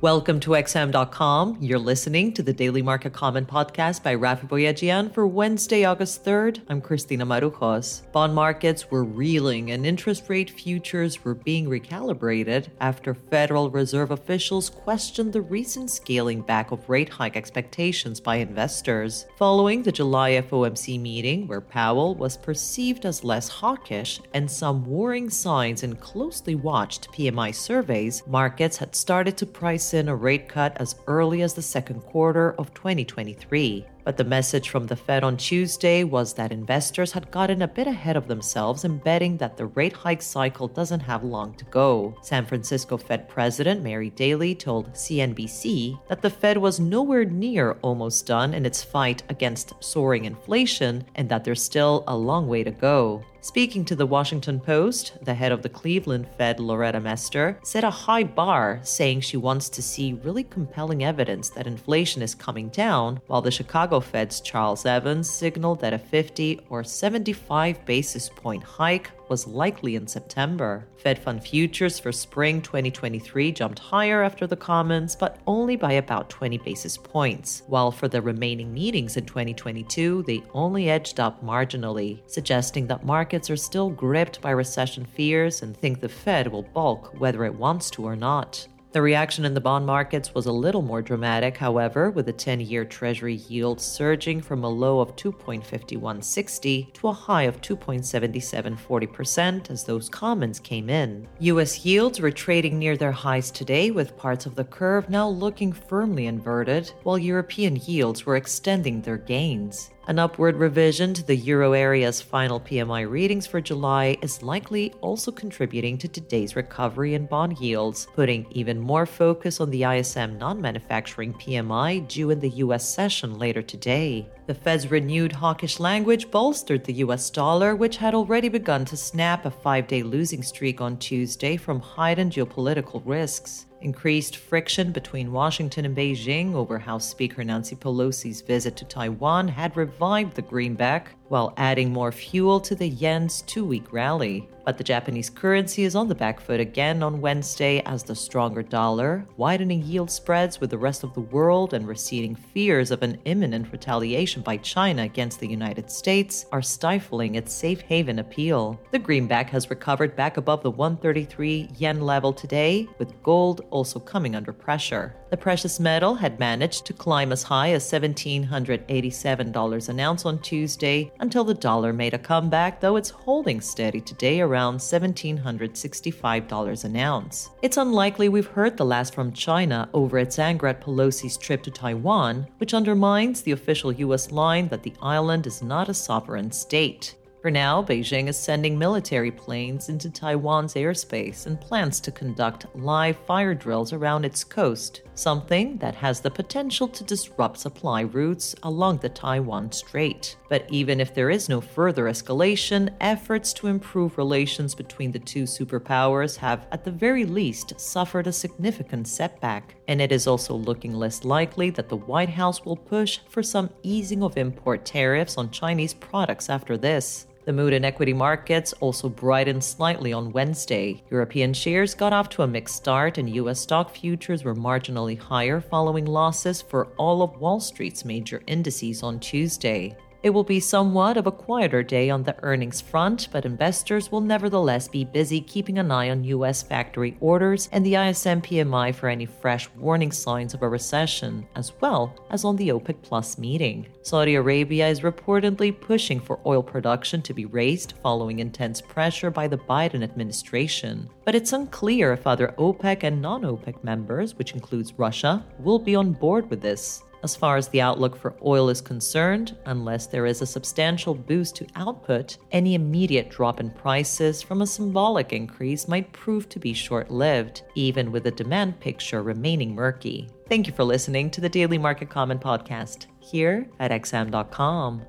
Welcome to XM.com. You're listening to the Daily Market Comment podcast by Raffi Boyadjian for Wednesday, August 3rd. I'm Christina Marujos. Bond markets were reeling and interest rate futures were being recalibrated after Federal Reserve officials questioned the recent scaling back of rate hike expectations by investors. Following the July FOMC meeting, where Powell was perceived as less hawkish and some worrying signs in closely watched PMI surveys, markets had started to price in a rate cut as early as the second quarter of 2023. But the message from the Fed on Tuesday was that investors had gotten a bit ahead of themselves in betting that the rate hike cycle doesn't have long to go. San Francisco Fed President Mary Daly told CNBC that the Fed was nowhere near almost done in its fight against soaring inflation and that there's still a long way to go. Speaking to the Washington Post, the head of the Cleveland Fed, Loretta Mester, set a high bar, saying she wants to see really compelling evidence that inflation is coming down, while the Chicago Fed's Charles Evans signaled that a 50 or 75 basis point hike was likely in September. Fed fund futures for spring 2023 jumped higher after the comments, but only by about 20 basis points, while for the remaining meetings in 2022, they only edged up marginally, suggesting that markets are still gripped by recession fears and think the Fed will balk whether it wants to or not. The reaction in the bond markets was a little more dramatic, however, with the 10 year Treasury yield surging from a low of 2.5160 to a high of 2.7740 as those comments came in. US yields were trading near their highs today, with parts of the curve now looking firmly inverted, while European yields were extending their gains. An upward revision to the euro area's final PMI readings for July is likely also contributing to today's recovery in bond yields, putting even more focus on the ISM non manufacturing PMI due in the US session later today. The Fed's renewed hawkish language bolstered the US dollar, which had already begun to snap a five day losing streak on Tuesday from heightened geopolitical risks. Increased friction between Washington and Beijing over House Speaker Nancy Pelosi's visit to Taiwan had revived the greenback, while adding more fuel to the yen's two week rally. But the Japanese currency is on the back foot again on Wednesday as the stronger dollar, widening yield spreads with the rest of the world, and receding fears of an imminent retaliation by China against the United States are stifling its safe haven appeal. The greenback has recovered back above the 133 yen level today, with gold also coming under pressure. The precious metal had managed to climb as high as $1,787 an ounce on Tuesday until the dollar made a comeback, though it's holding steady today around $1,765 an ounce. It's unlikely we've heard the last from China over its anger at Pelosi's trip to Taiwan, which undermines the official U.S. line that the island is not a sovereign state. For now, Beijing is sending military planes into Taiwan's airspace and plans to conduct live fire drills around its coast, something that has the potential to disrupt supply routes along the Taiwan Strait. But even if there is no further escalation, efforts to improve relations between the two superpowers have, at the very least, suffered a significant setback. And it is also looking less likely that the White House will push for some easing of import tariffs on Chinese products after this. The mood in equity markets also brightened slightly on Wednesday. European shares got off to a mixed start, and U.S. stock futures were marginally higher following losses for all of Wall Street's major indices on Tuesday. It will be somewhat of a quieter day on the earnings front, but investors will nevertheless be busy keeping an eye on U.S. factory orders and the ISM PMI for any fresh warning signs of a recession, as well as on the OPEC Plus meeting. Saudi Arabia is reportedly pushing for oil production to be raised following intense pressure by the Biden administration. But it's unclear if other OPEC and non OPEC members, which includes Russia, will be on board with this. As far as the outlook for oil is concerned, unless there is a substantial boost to output, any immediate drop in prices from a symbolic increase might prove to be short lived, even with the demand picture remaining murky. Thank you for listening to the Daily Market Comment Podcast here at XM.com.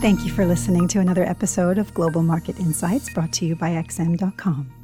Thank you for listening to another episode of Global Market Insights brought to you by XM.com.